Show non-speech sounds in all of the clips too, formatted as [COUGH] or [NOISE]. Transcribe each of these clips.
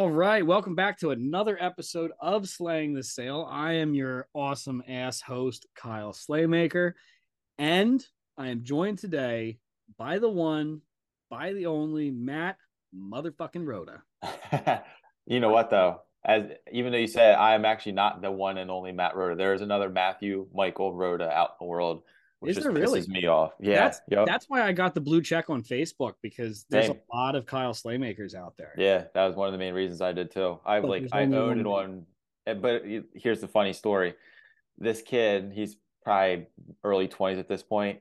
All right, welcome back to another episode of Slaying the Sale. I am your awesome ass host, Kyle Slaymaker, and I am joined today by the one, by the only Matt motherfucking Roda. [LAUGHS] you know what though? As even though you said I am actually not the one and only Matt Roda, there is another Matthew Michael Roda out in the world which Is just there really? pisses me off. Yeah, that's yep. that's why I got the blue check on Facebook because there's Same. a lot of Kyle Slaymakers out there. yeah, that was one of the main reasons I did too. I But like I owned one one, eh, but here's the funny story. This kid, he's probably early twenties at this point.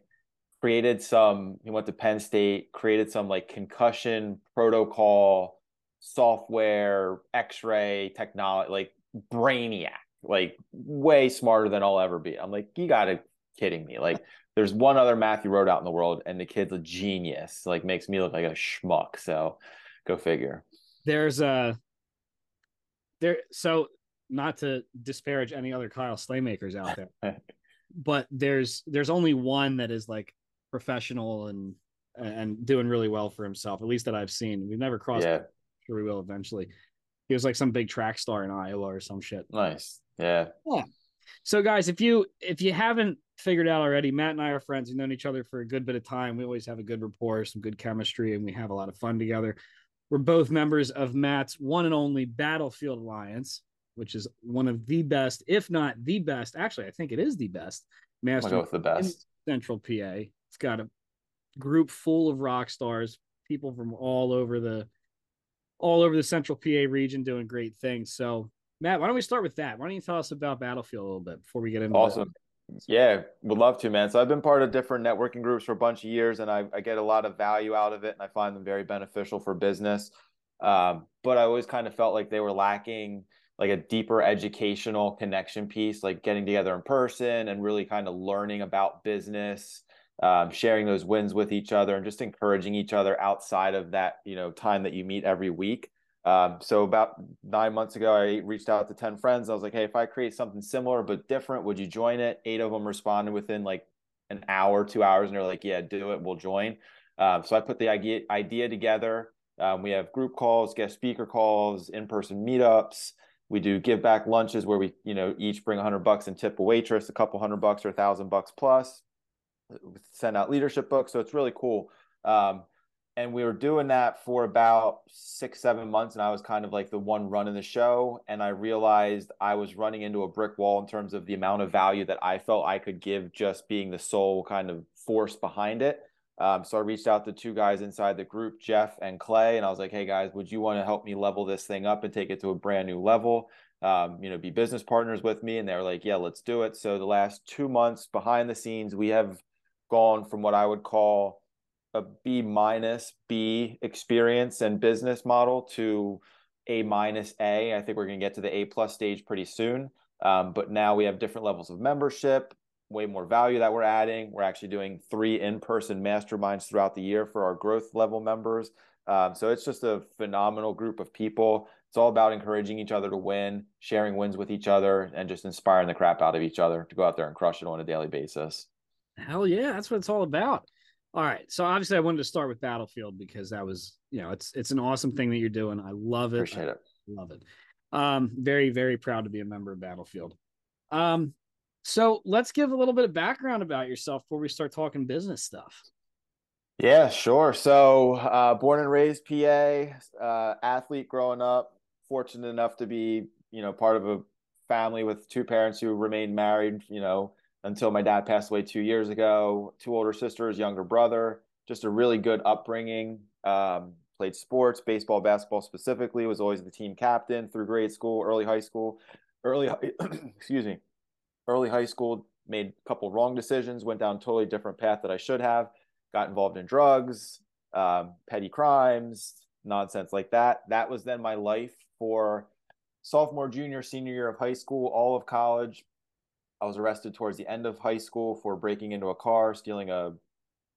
Created some. He went to Penn State. Created some like concussion protocol software, X-ray technology, like brainiac, like way smarter than I'll ever be. I'm like, you gotta kidding me. Like, there's one other Matthew Road out in the world, and the kid's a genius. Like, makes me look like a schmuck. So, go figure. There's a there so not to disparage any other Kyle Slaymakers out there. [LAUGHS] but there's there's only one that is like professional and and doing really well for himself at least that i've seen we've never crossed Yeah, sure we will eventually he was like some big track star in iowa or some shit nice. Yeah. Yeah, so guys if you if you haven't figured out already matt and i are friends we've known each other for a good bit of time we always have a good rapport some good chemistry and we have a lot of fun together we're both members of matt's one and only battlefield alliance which is one of the best if not the best actually i think it is the best master go with the best. Central PA. It's got a group full of rock stars, people from all over the all over the Central PA region doing great things. So, Matt, why don't we start with that? Why don't you tell us about Battlefield a little bit before we get into Awesome. Yeah, would love to, man. So I've been part of different networking groups for a bunch of years, and I, I get a lot of value out of it, and I find them very beneficial for business. Um, but I always kind of felt like they were lacking like a deeper educational connection piece, like getting together in person and really kind of learning about business, um, sharing those wins with each other, and just encouraging each other outside of that, you know, time that you meet every week. Um, so about nine months ago, I reached out to 10 friends. I was like, Hey, if I create something similar, but different, would you join it? Eight of them responded within like an hour, two hours. And they're like, yeah, do it. We'll join. Um, so I put the idea, idea together. Um, we have group calls, guest speaker calls, in-person meetups. We do give back lunches where we, you know, each bring a hundred bucks and tip a waitress a couple hundred bucks or a thousand bucks plus. We send out leadership books. So it's really cool. Um, and we were doing that for about six seven months and i was kind of like the one running the show and i realized i was running into a brick wall in terms of the amount of value that i felt i could give just being the sole kind of force behind it. Um, so i reached out to two guys inside the group jeff and clay and i was like hey guys would you want to help me level this thing up and take it to a brand new level? Um, you know be business partners with me. And they were like yeah let's do it. So the last two months behind the scenes we have gone from what i would call a B minus B experience and business model to A minus A. I think we're going to get to the A plus stage pretty soon. Um, but now we have different levels of membership, way more value that we're adding. We're actually doing three in person masterminds throughout the year for our growth level members. Um, so it's just a phenomenal group of people. It's all about encouraging each other to win, sharing wins with each other, and just inspiring the crap out of each other to go out there and crush it on a daily basis. Hell yeah, that's what it's all about. All right. So obviously I wanted to start with Battlefield because that was, you know, it's it's an awesome thing that you're doing. I love it. Appreciate it. I love it. Um, very, very proud to be a member of Battlefield. Um, so let's give a little bit of background about yourself before we start talking business stuff. Yeah, sure. So, uh, born and raised PA, uh, athlete growing up, fortunate enough to be, you know, part of a family with two parents who remained married, you know, until my dad passed away two years ago. Two older sisters, younger brother, just a really good upbringing. Um, played sports, baseball, basketball specifically, was always the team captain through grade school, early high school, early, [CLEARS THROAT] excuse me, early high school, made a couple wrong decisions, went down a totally different path that I should have got involved in drugs, um, petty crimes, nonsense like that. That was then my life for sophomore, junior, senior year of high school, all of college. I was arrested towards the end of high school for breaking into a car, stealing a,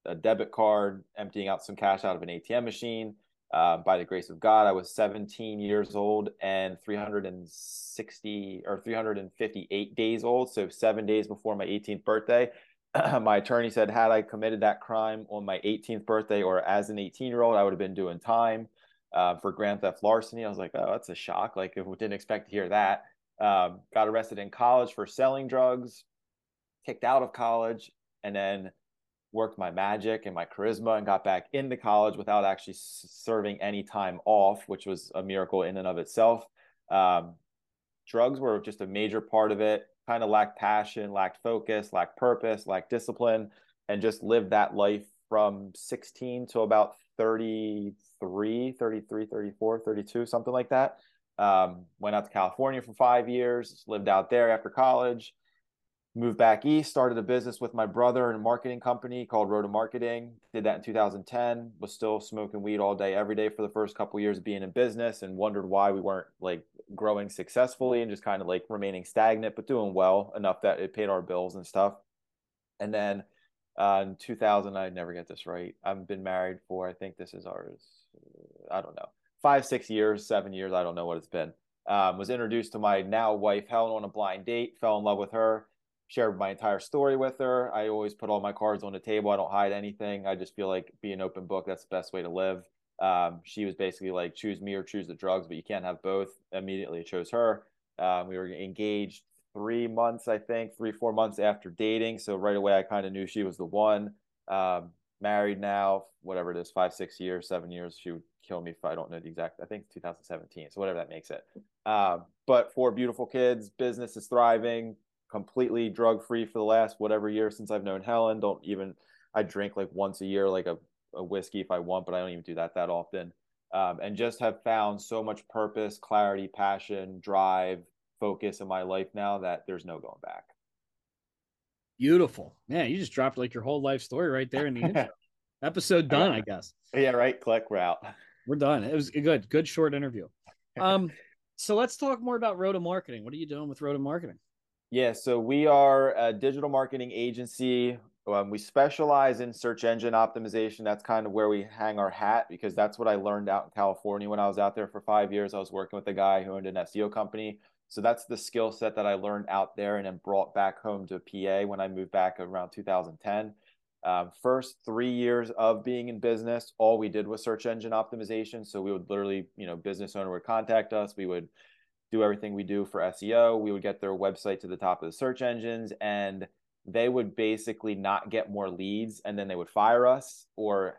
a debit card, emptying out some cash out of an ATM machine. Uh, by the grace of God, I was 17 years old and 360 or 358 days old. So, seven days before my 18th birthday. [CLEARS THROAT] my attorney said, had I committed that crime on my 18th birthday or as an 18 year old, I would have been doing time uh, for grand theft larceny. I was like, oh, that's a shock. Like, I didn't expect to hear that. Um, got arrested in college for selling drugs, kicked out of college, and then worked my magic and my charisma and got back into college without actually serving any time off, which was a miracle in and of itself. Um, drugs were just a major part of it kind of lacked passion, lacked focus, lacked purpose, lacked discipline, and just lived that life from 16 to about 33, 33, 34, 32, something like that. Um, went out to California for five years, lived out there after college, moved back east, started a business with my brother in a marketing company called Roda Marketing. Did that in 2010. Was still smoking weed all day, every day for the first couple years of being in business, and wondered why we weren't like growing successfully and just kind of like remaining stagnant, but doing well enough that it paid our bills and stuff. And then uh, in 2000, I never get this right. I've been married for I think this is ours. I don't know, five, six years, seven years. I don't know what it's been. Um, was introduced to my now wife Helen on a blind date. Fell in love with her shared my entire story with her. I always put all my cards on the table. I don't hide anything. I just feel like be an open book. That's the best way to live. Um, she was basically like, choose me or choose the drugs, but you can't have both. Immediately chose her. Um, we were engaged three months, I think, three, four months after dating. So right away, I kind of knew she was the one. Um, married now, whatever it is, five, six years, seven years. She would kill me if I don't know the exact, I think 2017. So whatever that makes it. Um, but four beautiful kids, business is thriving, completely drug free for the last whatever year since I've known Helen. Don't even I drink like once a year, like a, a whiskey if I want, but I don't even do that that often. Um, and just have found so much purpose, clarity, passion, drive, focus in my life now that there's no going back. Beautiful, man! You just dropped like your whole life story right there in the intro. [LAUGHS] Episode done, I guess. Yeah, right. Click, we're out. We're done. It was good, good short interview. [LAUGHS] Um, so let's talk more about Roda Marketing. What are you doing with Roda Marketing? Yeah, so we are a digital marketing agency. Um, we specialize in search engine optimization. That's kind of where we hang our hat because that's what I learned out in California when I was out there for five years. I was working with a guy who owned an SEO company. So that's the skill set that I learned out there and then brought back home to PA when I moved back around 2010. Um, first three years of being in business, all we did was search engine optimization. So we would literally, you know, business owner would contact us. We would do everything we do for SEO. We would get their website to the top of the search engines and they would basically not get more leads and then they would fire us or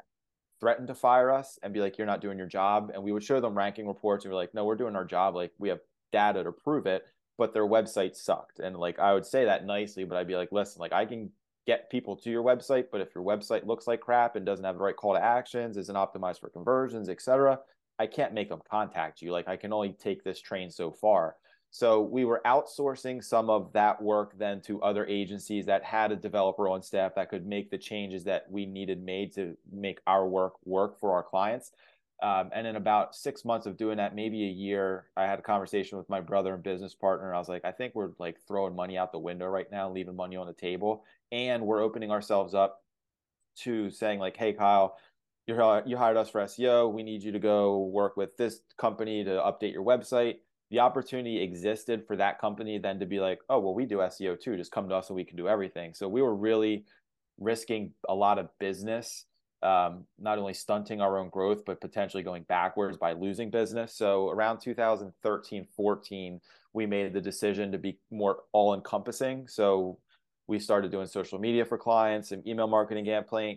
threaten to fire us and be like, you're not doing your job. And we would show them ranking reports and we're like, no, we're doing our job. Like we have data to prove it, but their website sucked. And like I would say that nicely, but I'd be like, listen, like I can get people to your website, but if your website looks like crap and doesn't have the right call to actions, isn't optimized for conversions, etc., I can't make them contact you. Like I can only take this train so far. So we were outsourcing some of that work then to other agencies that had a developer on staff that could make the changes that we needed made to make our work work for our clients. Um, and in about six months of doing that, maybe a year, I had a conversation with my brother and business partner. I was like, I think we're like throwing money out the window right now, leaving money on the table, and we're opening ourselves up to saying like, hey, Kyle, you you hired us for SEO. We need you to go work with this company to update your website. The opportunity existed for that company then to be like, oh, well, we do SEO too. Just come to us and we can do everything. So we were really risking a lot of business, um, not only stunting our own growth, but potentially going backwards by losing business. So around 2013, 14, we made the decision to be more all encompassing. So we started doing social media for clients and email marketing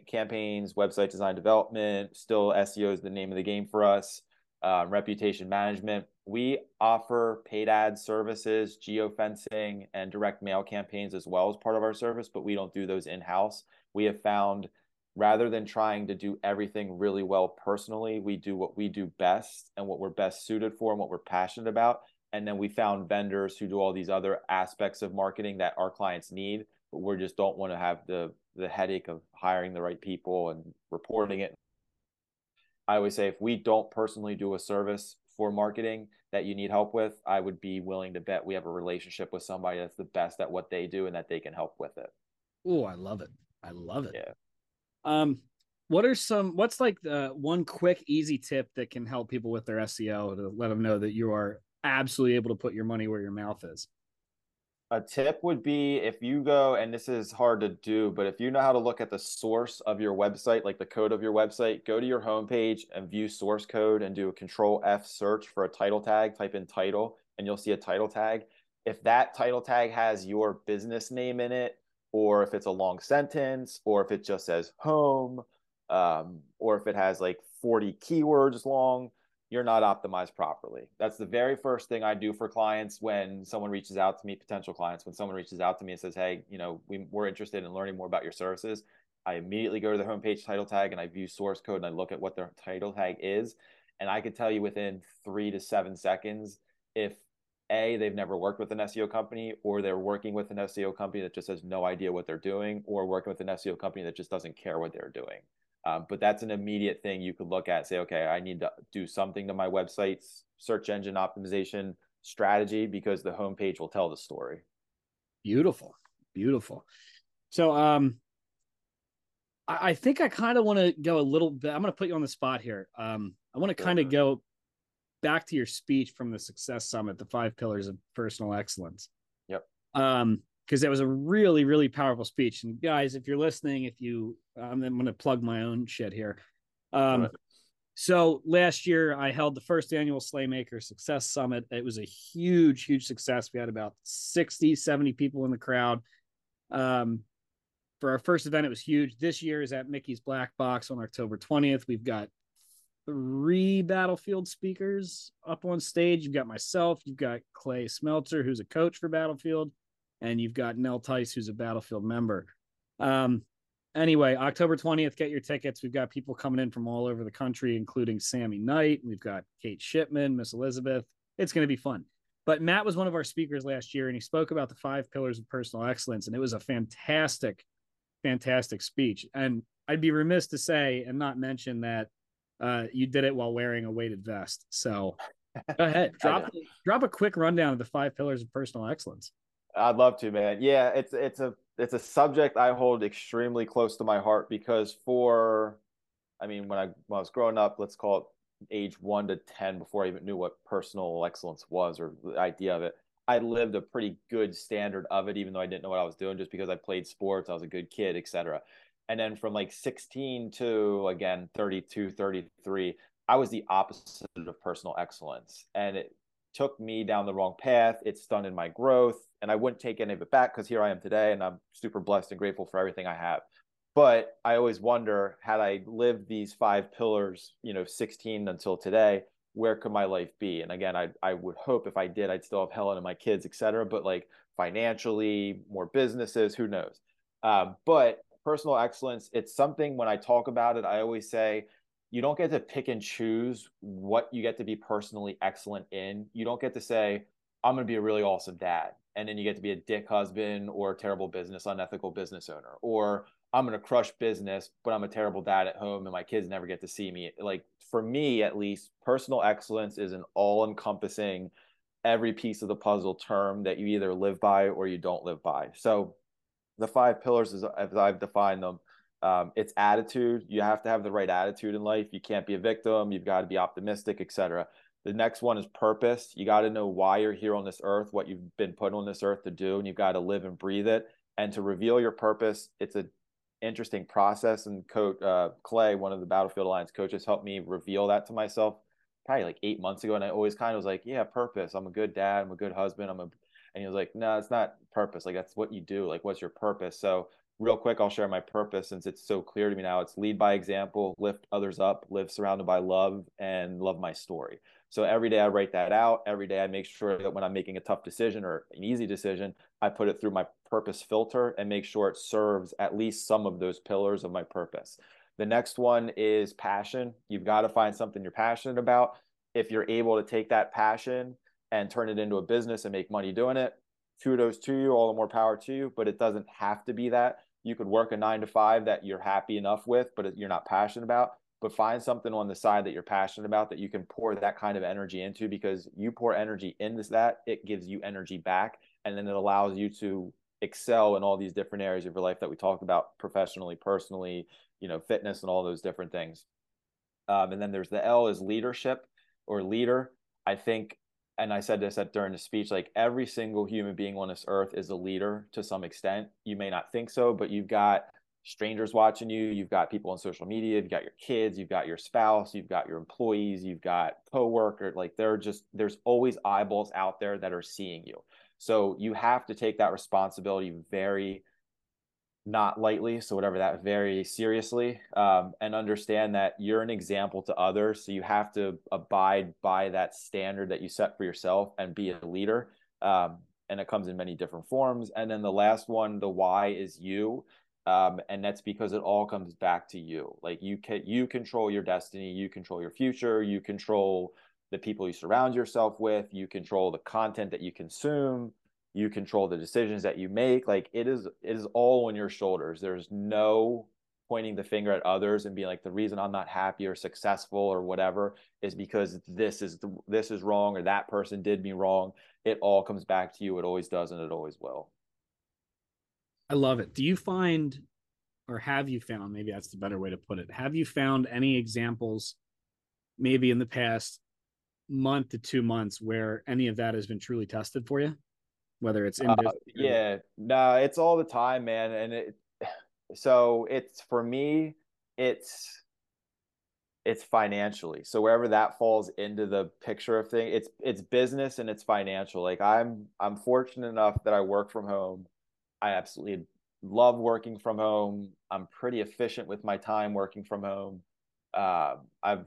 campaigns, website design development. Still, SEO is the name of the game for us. Uh, reputation management. We offer paid ad services, geofencing, and direct mail campaigns as well as part of our service, but we don't do those in house. We have found rather than trying to do everything really well personally, we do what we do best and what we're best suited for and what we're passionate about. And then we found vendors who do all these other aspects of marketing that our clients need but we just don't want to have the the headache of hiring the right people and reporting it. I always say if we don't personally do a service for marketing that you need help with, I would be willing to bet we have a relationship with somebody that's the best at what they do and that they can help with it. Oh, I love it. I love it. Yeah. Um, what are some what's like the one quick easy tip that can help people with their SEO to let them know that you are absolutely able to put your money where your mouth is? A tip would be if you go, and this is hard to do, but if you know how to look at the source of your website, like the code of your website, go to your homepage and view source code and do a control F search for a title tag, type in title, and you'll see a title tag. If that title tag has your business name in it, or if it's a long sentence, or if it just says home, um, or if it has like 40 keywords long, you're not optimized properly. That's the very first thing I do for clients when someone reaches out to me, potential clients, when someone reaches out to me and says, Hey, you know, we, we're interested in learning more about your services. I immediately go to the homepage title tag and I view source code and I look at what their title tag is. And I can tell you within three to seven seconds if A, they've never worked with an SEO company, or they're working with an SEO company that just has no idea what they're doing, or working with an SEO company that just doesn't care what they're doing. Um, but that's an immediate thing you could look at. Say, okay, I need to do something to my website's search engine optimization strategy because the homepage will tell the story. Beautiful, beautiful. So, um, I, I think I kind of want to go a little bit. I'm going to put you on the spot here. Um, I want to kind of go back to your speech from the Success Summit, the five pillars of personal excellence. Yep. Um, because that was a really really powerful speech. And guys if you're listening if you i'm, I'm going to plug my own shit here. Um right. so last year i held the first annual slaymaker success summit. It was a huge huge success. We had about 60 70 people in the crowd. Um for our first event it was huge. This year is at mickey's black box on october 20th we've got three battlefield speakers up on stage you've got myself you've got clay Smelter, who's a coach for battlefield and you've got Nell Tice, who's a Battlefield member. Um, anyway, October 20th, get your tickets. We've got people coming in from all over the country, including Sammy Knight. We've got Kate Shipman, Miss Elizabeth. It's going to be fun. But Matt was one of our speakers last year, and he spoke about the five pillars of personal excellence, and it was a fantastic, fantastic speech. And I'd be remiss to say and not mention that uh, you did it while wearing a weighted vest. So [LAUGHS] go ahead, drop drop a quick rundown of the five pillars of personal excellence. I'd love to, man. Yeah, it's it's a it's a subject I hold extremely close to my heart because for, I mean, when I when I was growing up, let's call it age one to ten, before I even knew what personal excellence was or the idea of it, I lived a pretty good standard of it, even though I didn't know what I was doing, just because I played sports, I was a good kid, etc. And then from like 16 to again 32, 33, I was the opposite of personal excellence, and it took me down the wrong path. It stunted my growth, and I wouldn't take any of it back because here I am today, and I'm super blessed and grateful for everything I have. But I always wonder, had I lived these five pillars, you know, 16 until today, where could my life be? And again, I I would hope if I did, I'd still have Helen and my kids, et cetera. But like financially, more businesses, who knows? Um, but personal excellence, it's something when I talk about it, I always say you don't get to pick and choose what you get to be personally excellent in. You don't get to say, I'm going to be a really awesome dad. And then you get to be a dick husband or a terrible business, unethical business owner. Or I'm going to crush business, but I'm a terrible dad at home and my kids never get to see me. Like for me, at least, personal excellence is an all encompassing, every piece of the puzzle term that you either live by or you don't live by. So the five pillars, as I've defined them, um, it's attitude. You have to have the right attitude in life. You can't be a victim. You've got to be optimistic, etc. The next one is purpose. You got to know why you're here on this earth, what you've been put on this earth to do, and you've got to live and breathe it. And to reveal your purpose, it's an interesting process. And coach uh, Clay, one of the Battlefield Alliance coaches, helped me reveal that to myself probably like eight months ago. And I always kind of was like, yeah, purpose. I'm a good dad. I'm a good husband. I'm a, and he was like, no, it's not purpose. Like that's what you do. Like, what's your purpose? So real quick, I'll share my purpose since it's so clear to me now. It's lead by example, lift others up, live surrounded by love, and love my story. So every day I write that out. Every day I make sure that when I'm making a tough decision or an easy decision, I put it through my purpose filter and make sure it serves at least some of those pillars of my purpose. The next one is passion. You've got to find something you're passionate about. If you're able to take that passion and turn it into a business and make money doing it, kudos to you, all the more power to you, but it doesn't have to be that you could work a nine to five that you're happy enough with, but you're not passionate about. but find something on the side that you're passionate about that you can pour that kind of energy into because you pour energy into that, it gives you energy back. And then it allows you to excel in all these different areas of your life that we talked about professionally, personally, you know, fitness and all those different things. Um, and then there's the L is leadership or leader. I think, and I said this at during the speech, like every single human being on this earth is a leader to some extent. You may not think so, but you've got strangers watching you, you've got people on social media, you've got your kids, you've got your spouse, you've got your employees, you've got coworkers. Like there are just there's always eyeballs out there that are seeing you. So you have to take that responsibility very not lightly so whatever that very seriously um, and understand that you're an example to others so you have to abide by that standard that you set for yourself and be a leader um, and it comes in many different forms. And then the last one the why is you um, and that's because it all comes back to you. Like you can you control your destiny you control your future you control the people you surround yourself with you control the content that you consume you control the decisions that you make like it is it is all on your shoulders there's no pointing the finger at others and being like the reason i'm not happy or successful or whatever is because this is the, this is wrong or that person did me wrong it all comes back to you it always does and it always will I love it. Do you find, or have you found, maybe that's the better way to put it, have you found any examples, maybe in the past month to two months, where any of that has been truly tested for you? Whether it's in uh, yeah, no, it's all the time, man. And it, so it's for me, it's it's financially. So wherever that falls into the picture of thing, it's it's business and it's financial. Like I'm I'm fortunate enough that I work from home I absolutely love working from home. I'm pretty efficient with my time working from home. Uh, I've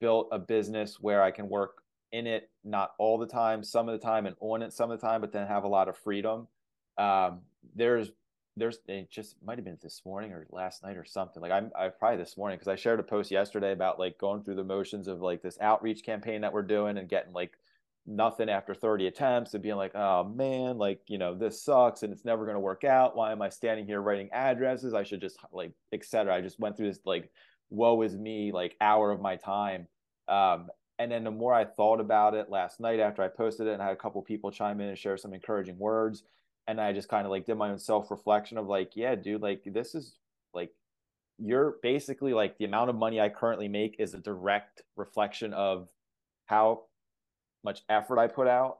built a business where I can work in it not all the time, some of the time, and on it some of the time, but then have a lot of freedom. Um, there's there's it just might have been this morning or last night or something. Like I'm I probably this morning because I shared a post yesterday about like going through the motions of like this outreach campaign that we're doing and getting like nothing after 30 attempts and being like, oh man, like, you know, this sucks and it's never going to work out. Why am I standing here writing addresses? I should just like, etc. I just went through this like, woe is me, like hour of my time. Um, and then the more I thought about it last night after I posted it and had a couple people chime in and share some encouraging words. And I just kind of like did my own self reflection of like, yeah, dude, like this is like, you're basically like the amount of money I currently make is a direct reflection of how much effort I put out,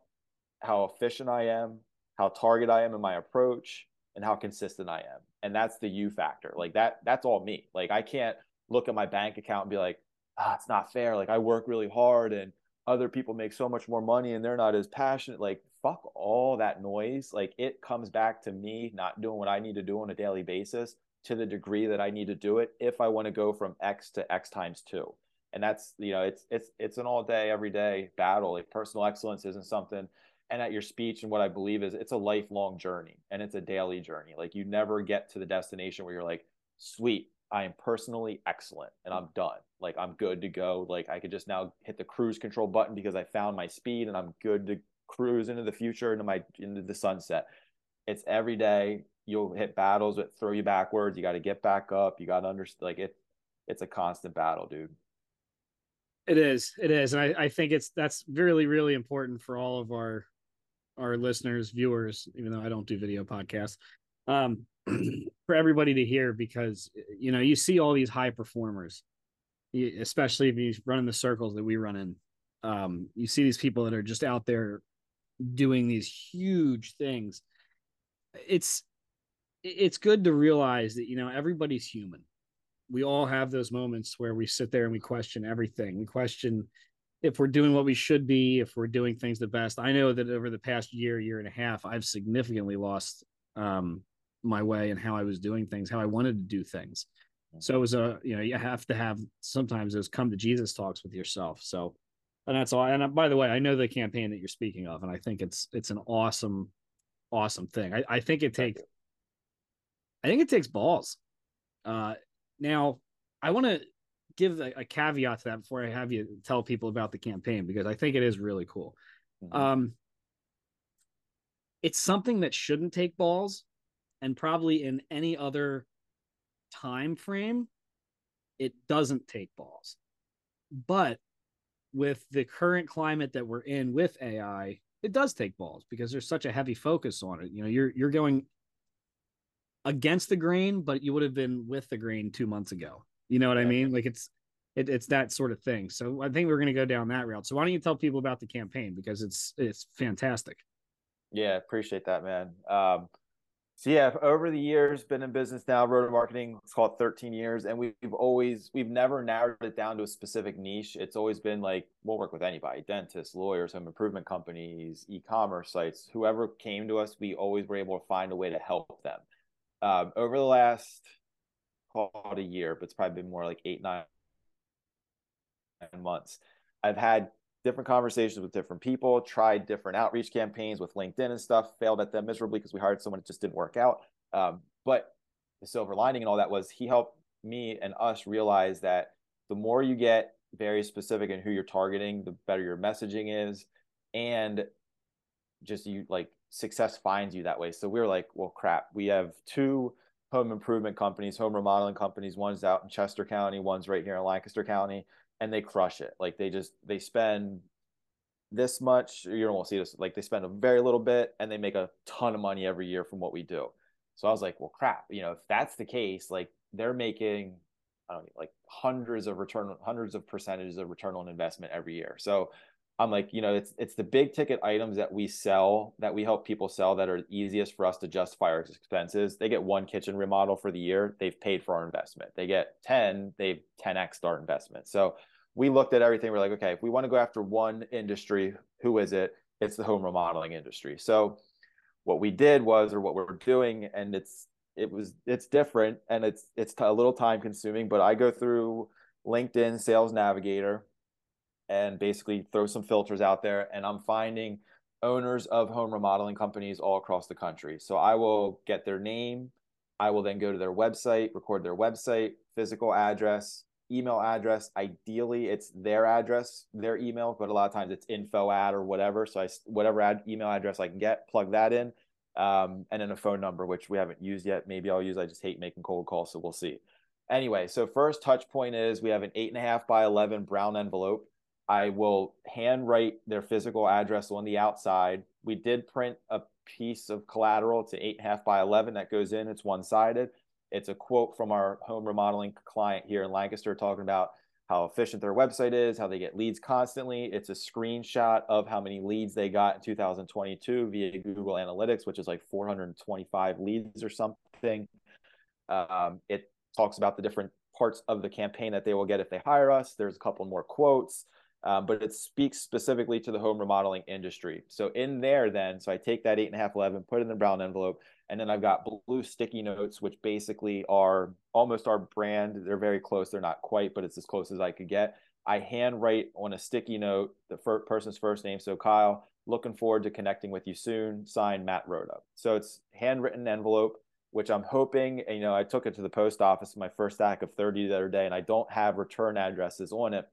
how efficient I am, how target I am in my approach, and how consistent I am. And that's the you factor. Like that, that's all me. Like I can't look at my bank account and be like, ah, it's not fair. Like I work really hard and other people make so much more money and they're not as passionate. Like fuck all that noise. Like it comes back to me not doing what I need to do on a daily basis to the degree that I need to do it if I want to go from X to X times two and that's you know it's it's it's an all day every day battle like personal excellence isn't something and at your speech and what i believe is it's a lifelong journey and it's a daily journey like you never get to the destination where you're like sweet i am personally excellent and i'm done like i'm good to go like i could just now hit the cruise control button because i found my speed and i'm good to cruise into the future into my into the sunset it's every day you'll hit battles that throw you backwards you got to get back up you got to understand like it it's a constant battle dude it is. It is. And I, I think it's that's really, really important for all of our our listeners, viewers, even though I don't do video podcasts. Um, [CLEARS THROAT] for everybody to hear because you know you see all these high performers especially if you run in the circles that we run in um, you see these people that are just out there doing these huge things it's it's good to realize that you know everybody's human we all have those moments where we sit there and we question everything. We question if we're doing what we should be, if we're doing things the best. I know that over the past year, year and a half, I've significantly lost um, my way and how I was doing things, how I wanted to do things. So it was a, you know, you have to have sometimes those come to Jesus talks with yourself. So, and that's all. And by the way, I know the campaign that you're speaking of, and I think it's it's an awesome, awesome thing. I, I think it takes, I think it takes balls. Uh, now, I want to give a, a, caveat to that before I have you tell people about the campaign because I think it is really cool. Mm-hmm. Um, it's something that shouldn't take balls, and probably in any other time frame, it doesn't take balls. But with the current climate that we're in with AI, it does take balls because there's such a heavy focus on it. You know, you're you're going against the grain, but you would have been with the grain two months ago. You know what I mean? Like it's it, it's that sort of thing. So I think we're going to go down that route. So why don't you tell people about the campaign because it's it's fantastic. Yeah, appreciate that, man. Um, so yeah, over the years, been in business now, Roda marketing. It's called 13 years, and we've always we've never narrowed it down to a specific niche. It's always been like we'll work with anybody: dentists, lawyers, home improvement companies, e-commerce sites, whoever came to us. We always were able to find a way to help them. Um, over the last called a year, but it's probably been more like eight, nine months. I've had different conversations with different people, tried different outreach campaigns with LinkedIn and stuff, failed at them miserably because we hired someone it just didn't work out. Um, but the silver lining and all that was he helped me and us realize that the more you get very specific in who you're targeting, the better your messaging is. And just you like success finds you that way. So we were like, well, crap, we have two home improvement companies, home remodeling companies. One's out in Chester County, one's right here in Lancaster County and they crush it. Like they just they spend this much. You don't see this. Like they spend a very little bit and they make a ton of money every year from what we do. So I was like, well, crap. You know, if that's the case, like they're making, I don't know, like hundreds of return, hundreds of percentages of return on investment every year. So I'm like, you know, it's it's the big ticket items that we sell that we help people sell that are easiest for us to justify our expenses. They get one kitchen remodel for the year, they've paid for our investment. They get 10, they've 10x our investment. So we looked at everything. We're like, okay, if we want to go after one industry, who is it? It's the home remodeling industry. So what we did was, or what we're doing, and it's it was it's different and it's it's a little time consuming, but I go through LinkedIn Sales Navigator and basically throw some filters out there and I'm finding owners of home remodeling companies all across the country. So I will get their name, I will then go to their website, record their website, physical address, email address. Ideally, it's their address, their email, but a lot of times it's info ad or whatever. So I whatever ad, email address I can get, plug that in, um, and then a phone number, which we haven't used yet. Maybe I'll use. I just hate making cold calls, so we'll see. Anyway, so first touch point is we have an eight and a half by eleven brown envelope. I will handwrite their physical address on the outside. We did print a piece of collateral. It's an eight and a half by 11 that goes in. It's one sided. It's a quote from our home remodeling client here in Lancaster talking about how efficient their website is, how they get leads constantly. It's a screenshot of how many leads they got in 2022 via Google Analytics, which is like 425 leads or something. Um, it talks about the different parts of the campaign that they will get if they hire us. There's a couple more quotes um, but it speaks specifically to the home remodeling industry. So in there, then, so I take that eight and a half, 11, put it in the brown envelope, and then I've got blue sticky notes, which basically are almost our brand. They're very close. They're not quite, but it's as close as I could get. I handwrite on a sticky note the person's first name. So Kyle, looking forward to connecting with you soon. Signed Matt Roda. So it's handwritten envelope, which I'm hoping, you know, I took it to the post office, my first stack of 30 the other day, and I don't have return addresses on it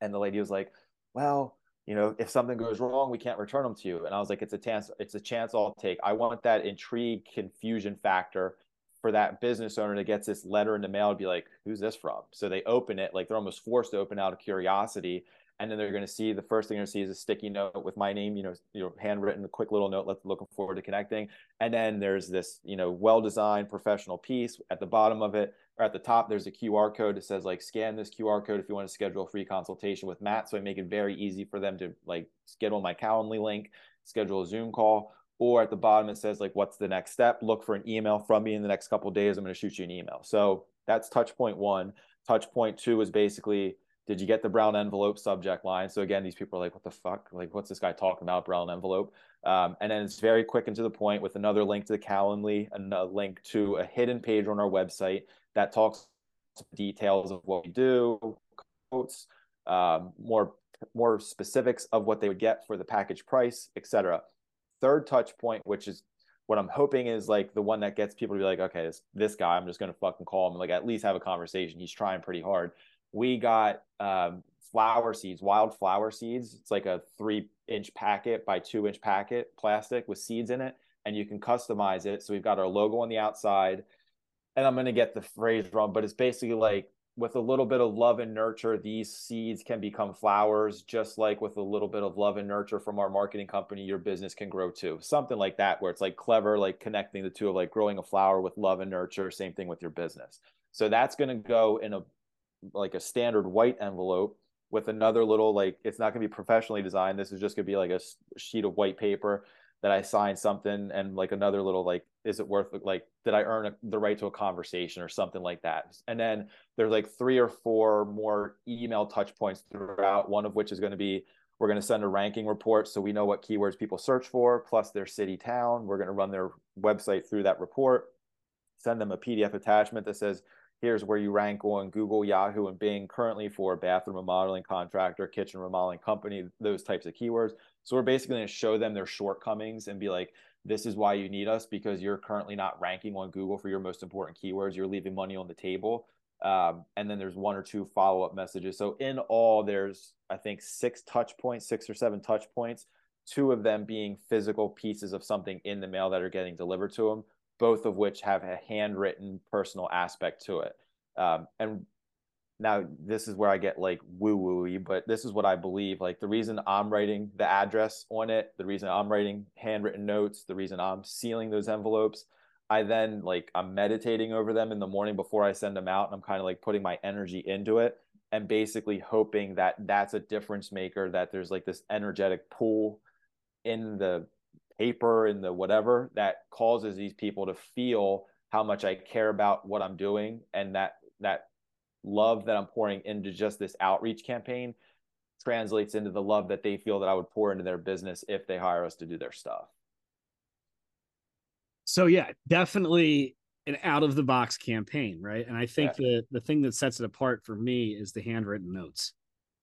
and the lady was like, well, you know, if something goes wrong, we can't return them to you. And I was like, it's a chance, it's a chance I'll take. I want that intrigue, confusion factor for that business owner that gets this letter in the mail to be like, who's this from? So they open it, like they're almost forced to open out of curiosity. And then they're going to see the first thing they're going to see is a sticky note with my name, you know, you know, handwritten, a quick little note, Let's looking forward to connecting. And then there's this, you know, well-designed professional piece at the bottom of it or at the top there's a qr code that says like scan this qr code if you want to schedule a free consultation with matt. So i make it very easy for them to like schedule my calendly link schedule a zoom call or at the bottom it says like what's the next step? Look for an email from me in the next couple days. I'm going to shoot you an email. So that's touch point one. Touch point two is basically did you get the brown envelope subject line so again these people are like what the fuck like what's this guy talking about brown envelope um, and then it's very quick and to the point with another link to the calendly and a link to a hidden page on our website that talks details of what we do, quotes, um, more more specifics of what they would get for the package price, etc. Third touch point, which is what I'm hoping is like the one that gets people to be like, okay, this this guy, I'm just gonna fucking call him like at least have a conversation. He's trying pretty hard. We got um, flower seeds, wild flower seeds. It's like a three inch packet by two inch packet, plastic with seeds in it, and you can customize it. So we've got our logo on the outside and I'm going to get the phrase wrong, but it's basically like with a little bit of love and nurture, these seeds can become flowers, just like with a little bit of love and nurture from our marketing company, your business can grow too. Something like that, where it's like clever, like connecting the two of like growing a flower with love and nurture, same thing with your business. So that's going to go in a like a standard white envelope with another little like it's not going to be professionally designed. This is just going to be like a sheet of white paper that I signed something and like another little like is it worth like did I earn a, the right to a conversation or something like that. And then there's like three or four more email touch points throughout. One of which is going to be we're going to send a ranking report so we know what keywords people search for plus their city town. We're going to run their website through that report. Send them a PDF attachment that says here's where you rank on Google, Yahoo, and Bing currently for bathroom remodeling contractor, kitchen remodeling company, those types of keywords. So we're basically going to show them their shortcomings and be like, this is why you need us because you're currently not ranking on Google for your most important keywords. You're leaving money on the table. Um, and then there's one or two follow up messages. So in all, there's I think six touch points, six or seven touch points. Two of them being physical pieces of something in the mail that are getting delivered to them both of which have a handwritten personal aspect to it. Um, and now this is where I get like woo woo but this is what I believe. Like the reason I'm writing the address on it, the reason I'm writing handwritten notes, the reason I'm sealing those envelopes, I then like I'm meditating over them in the morning before I send them out, and I'm kind of like putting my energy into it and basically hoping that that's a difference maker. That there's like this energetic pull in the paper and the whatever that causes these people to feel how much I care about what I'm doing and that that love that I'm pouring into just this outreach campaign translates into the love that they feel that I would pour into their business if they hire us to do their stuff. So yeah, definitely an out of the box campaign, right? And I think yeah. the the thing that sets it apart for me is the handwritten notes.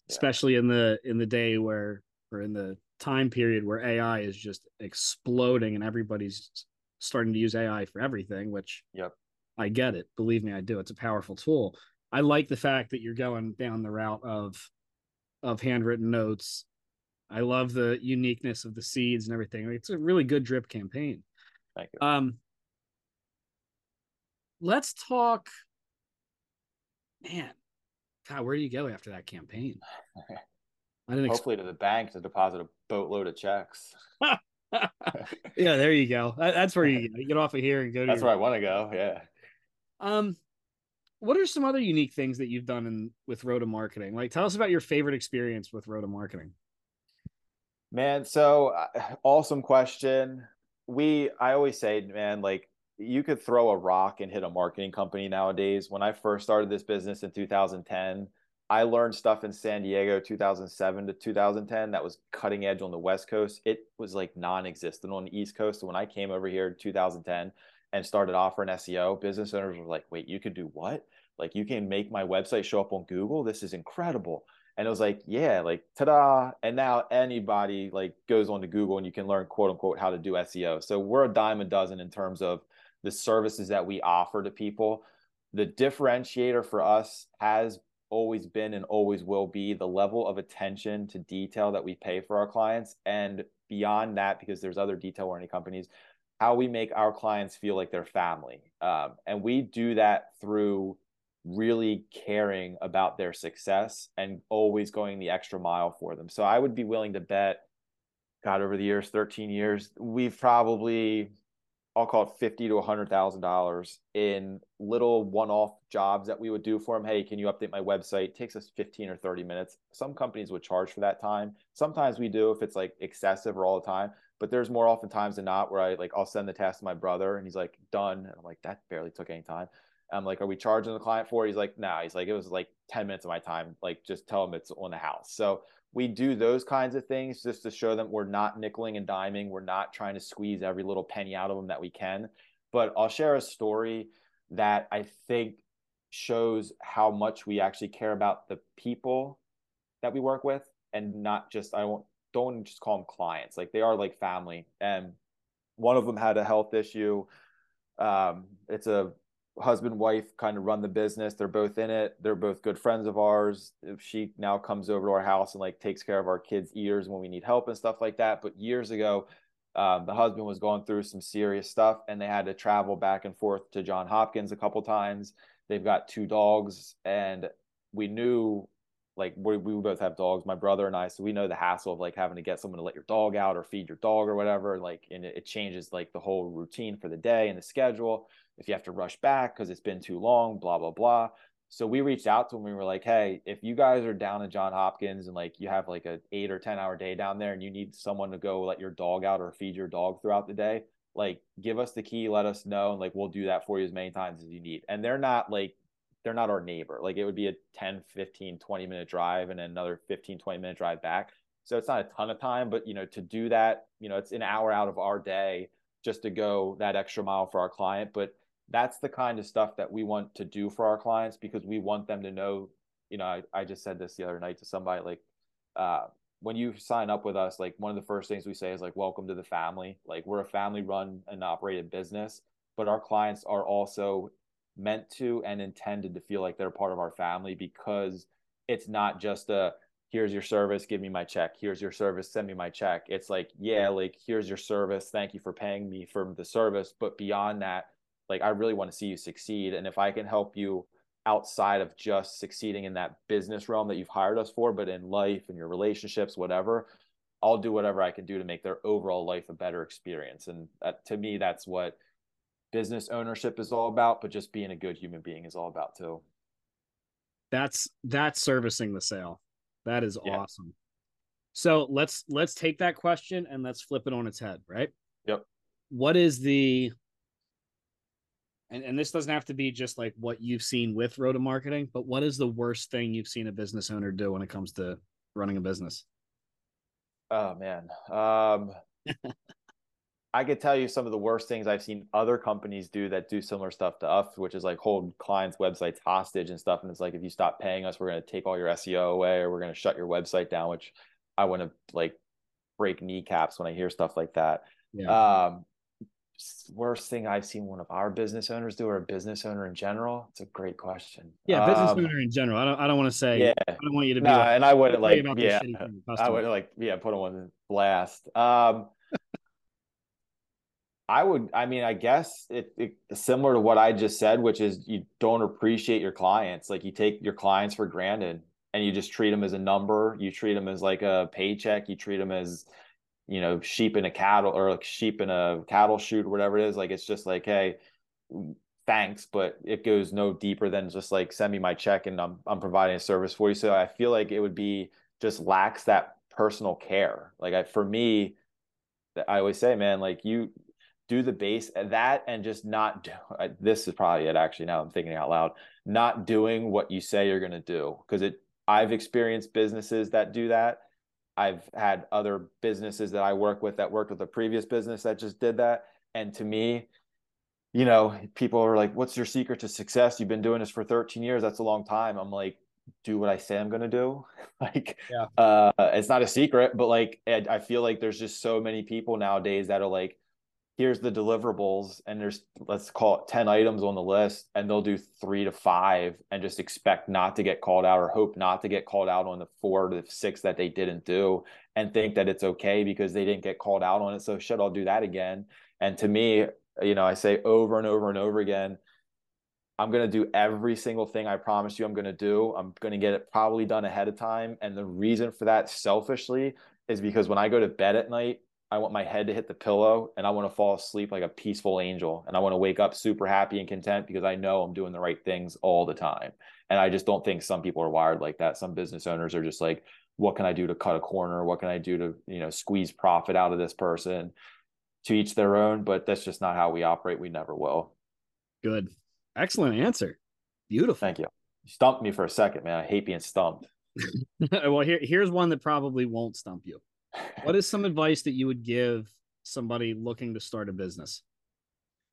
Yeah. Especially in the in the day where or in the time period where AI is just exploding and everybody's starting to use AI for everything, which yep. I get it. Believe me, I do. It's a powerful tool. I like the fact that you're going down the route of of handwritten notes. I love the uniqueness of the seeds and everything. It's a really good drip campaign. Thank you. Um let's talk man. God, where do you go after that campaign? [LAUGHS] I didn't hopefully to the bank to deposit a boatload of checks. [LAUGHS] yeah, there you go. That's where you, you get off of here and go. That's your... where I want to go. Yeah. Um, what are some other unique things that you've done in with Roda Marketing? Like, tell us about your favorite experience with Roda Marketing. Man, so uh, awesome question. We, I always say, man, like you could throw a rock and hit a marketing company nowadays. When I first started this business in 2010, I learned stuff in San Diego 2007 to 2010 that was cutting edge on the West Coast. It was like non-existent on the East Coast. So when I came over here in 2010 and started offering SEO, business owners were like, "Wait, you could do what? Like you can make my website show up on Google? This is incredible." And it was like, "Yeah, like ta-da!" And now anybody like goes on to Google and you can learn quote unquote how to do SEO. So we're a dime a dozen in terms of the services that we offer to people. The differentiator for us has always been and always will be the level of attention to detail that we pay for our clients. And beyond that because there's other detail oriented companies how we make our clients feel like they're family. Um, and we do that through really caring about their success and always going the extra mile for them. So i would be willing to bet god over the years 13 years we've probably I'll call it fifty to hundred thousand dollars in little one-off jobs that we would do for them. Hey, can you update my website? It takes us fifteen or thirty minutes. Some companies would charge for that time. Sometimes we do if it's like excessive or all the time. But there's more often times than not where I like I'll send the task to my brother and he's like done, and I'm like that barely took any time. I'm like, are we charging the client for it? He's like, no. Nah. He's like, it was like 10 minutes of my time. Like, just tell him it's on the house. So we do those kinds of things just to show them we're not nickeling and diming. We're not trying to squeeze every little penny out of them that we can. But I'll share a story that I think shows how much we actually care about the people that we work with and not just I won't don't just call them clients. Like they are like family. And one of them had a health issue. Um, it's a husband wife kind of run the business. They're both in it. They're both good friends of ours. She now comes over to our house and like takes care of our kids ears when we need help and stuff like that. But years ago um, the husband was going through some serious stuff and they had to travel back and forth to john hopkins a couple times. They've got two dogs and we knew like we, we both have dogs my brother and i so we know the hassle of like having to get someone to let your dog out or feed your dog or whatever like and it, it changes like the whole routine for the day and the schedule. If you have to rush back because it's been too long blah blah blah. So we reached out to them we were like hey if you guys are down in john hopkins and like you have like a eight or ten hour day down there and you need someone to go let your dog out or feed your dog throughout the day like give us the key let us know and like we'll do that for you as many times as you need. And they're not like they're not our neighbor. Like it would be a 10 15 20 minute drive and another 15 20 minute drive back. So it's not a ton of time but you know to do that you know it's an hour out of our day just to go that extra mile for our client. But that's the kind of stuff that we want to do for our clients because we want them to know you know i, I just said this the other night to somebody like uh, when you sign up with us, like one of the first things we say is like, welcome to the family. Like we're a family run and operated business, but our clients are also meant to and intended to feel like they're part of our family because it's not just a here's your service, give me my check. Here's your service, send me my check. It's like, yeah, like here's your service. Thank you for paying me for the service. But beyond that, like I really want to see you succeed. And if I can help you outside of just succeeding in that business realm that you've hired us for, but in life and your relationships, whatever, I'll do whatever I can do to make their overall life a better experience. And that, to me, that's what business ownership is all about, but just being a good human being is all about too. That's that's servicing the sale. That is yeah. awesome. So let's let's take that question and let's flip it on its head, right? Yep. What is the and, and this doesn't have to be just like what you've seen with Roda marketing, but what is the worst thing you've seen a business owner do when it comes to running a business? Oh man. Um [LAUGHS] I could tell you some of the worst things I've seen other companies do that do similar stuff to us, which is like hold clients' websites hostage and stuff. And it's like if you stop paying us, we're gonna take all your SEO away or we're gonna shut your website down, which I want to like break kneecaps when I hear stuff like that. Yeah. Um, worst thing I've seen one of our business owners do or a business owner in general? It's a great question. Yeah, business um, owner in general. I don't I don't want to say yeah. I don't want you to be no, like, and I wouldn't like yeah I would like yeah put them on blast. Um I would I mean I guess it, it similar to what I just said, which is you don't appreciate your clients. Like you take your clients for granted and you just treat them as a number. You treat them as like a paycheck. You treat them as you know, sheep in a cattle or like sheep in a cattle chute or whatever it is. Like it's just like, hey, thanks, but it goes no deeper than just like send me my check and I'm I'm providing a service for you. So I feel like it would be just lacks that personal care. Like I for me, I always say, man, like you do the base that and just not do this is probably it actually now i'm thinking out loud not doing what you say you're going to do because it i've experienced businesses that do that I've had other businesses that I work with that worked with a previous business that just did that. And to me, you know, people are like, what's your secret to success? You've been doing this for 13 years. That's a long time. I'm like, do what I say I'm going to do. [LAUGHS] like, yeah. uh, it's not a secret, but like, I feel like there's just so many people nowadays that are like, here's the deliverables and there's let's call it 10 items on the list and they'll do three to five and just expect not to get called out or hope not to get called out on the four to six that they didn't do and think that it's okay because they didn't get called out on it. So shit i'll do that again. And to me you know i say over and over and over again i'm going to do every single thing i promise you i'm going to do. I'm going to get it probably done ahead of time. And the reason for that selfishly is because when i go to bed at night I want my head to hit the pillow and I want to fall asleep like a peaceful angel. And I want to wake up super happy and content because I know I'm doing the right things all the time. And I just don't think some people are wired like that. Some business owners are just like, what can I do to cut a corner? What can I do to, you know, squeeze profit out of this person? To each their own, but that's just not how we operate. We never will. Good. Excellent answer. Beautiful. Thank you. You stumped me for a second, man. I hate being stumped. [LAUGHS] well, here, here's one that probably won't stump you what is some advice that you would give somebody looking to start a business?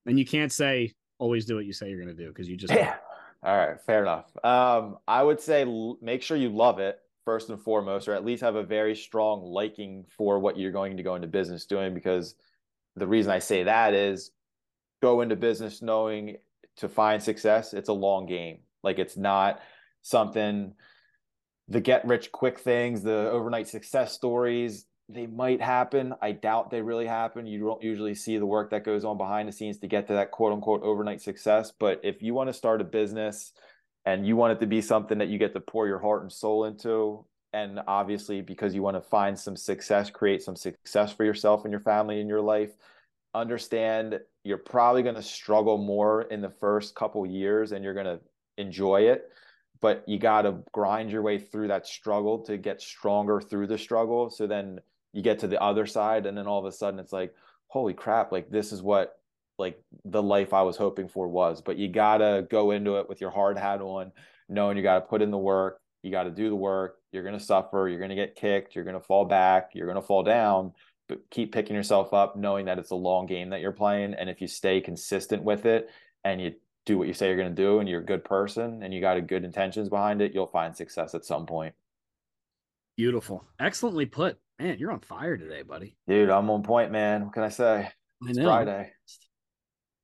And you can't say always do what you say you're going to do because you just yeah. All right, fair enough. Um, I would say l- make sure you love it first and foremost, or at least have a very strong liking for what you're going to go into business doing. Because the reason I say that is go into business knowing to find success, it's a long game. Like it's not something the get rich quick things, the overnight success stories, they might happen. I doubt they really happen. You don't usually see the work that goes on behind the scenes to get to that quote unquote overnight success. But if you want to start a business and you want it to be something that you get to pour your heart and soul into, and obviously because you want to find some success, create some success for yourself and your family in your life, understand you're probably going to struggle more in the first couple years and you're going to enjoy it but you got to grind your way through that struggle to get stronger through the struggle. So then you get to the other side and then all of a sudden it's like holy crap like this is what like the life i was hoping for was. But you got to go into it with your hard hat on knowing you got to put in the work you got to do the work you're going to suffer you're going to get kicked you're going to fall back you're going to fall down but keep picking yourself up knowing that it's a long game that you're playing and if you stay consistent with it and you do what you say you're going to do and you're a good person and you got a good intentions behind it you'll find success at some point beautiful excellently put Man, you're on fire today, buddy. Dude, I'm on point, man. What can I say? I it's know. Friday.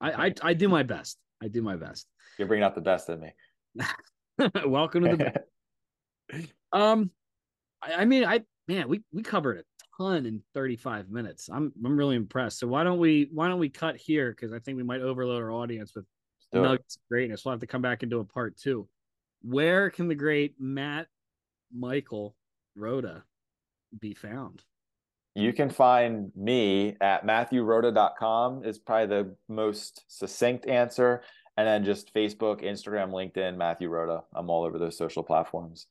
I, I I do my best. I do my best. You're bringing out the best in me. [LAUGHS] Welcome to the. [LAUGHS] [LAUGHS] um, I, I mean, I man, we we covered a ton in 35 minutes. I'm I'm really impressed. So why don't we why don't we cut here because I think we might overload our audience with nuggets of greatness. We'll have to come back into a part two. Where can the great Matt Michael Roda be found? You can find me at matthewroda.com is probably the most succinct answer. And then just Facebook, Instagram, LinkedIn, Matthew Roda. I'm all over those social platforms.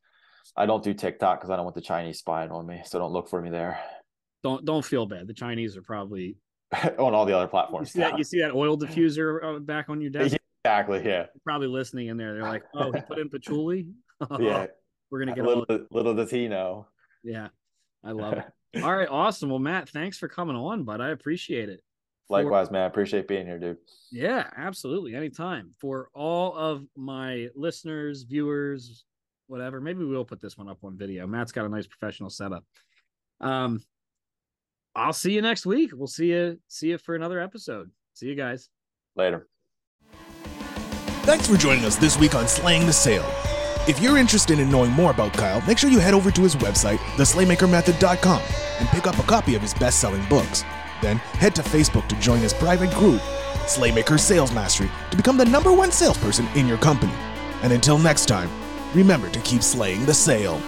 I don't do TikTok because I don't want the Chinese spying on me. So don't look for me there. Don't don't feel bad. The Chinese are probably [LAUGHS] on all the other platforms. You see, that, you see that oil diffuser uh, back on your [LAUGHS] desk? Exactly. Yeah. Probably listening in there. They're like, "Oh, he put in patchouli." [LAUGHS] yeah. We're gonna get a little. Little does he know. Yeah. I love it. [LAUGHS] All right, awesome. Well, Matt, thanks for coming on, bud. I appreciate it. Likewise, for, man. I appreciate being here, dude. Yeah, absolutely. Anytime. For all of my listeners, viewers, whatever, maybe we'll put this one up on video. Matt's got a nice professional setup. Um, I'll see you next week. We'll see you see you for another episode. See you guys. Later. Thanks for joining us this week on Slaying the Sale. If you're interested in knowing more about Kyle, make sure you head over to his website, theslaymakermethod.com, and pick up a copy of his best selling books. Then head to Facebook to join his private group, Slaymaker Sales Mastery, to become the number one salesperson in your company. And until next time, remember to keep slaying the sale.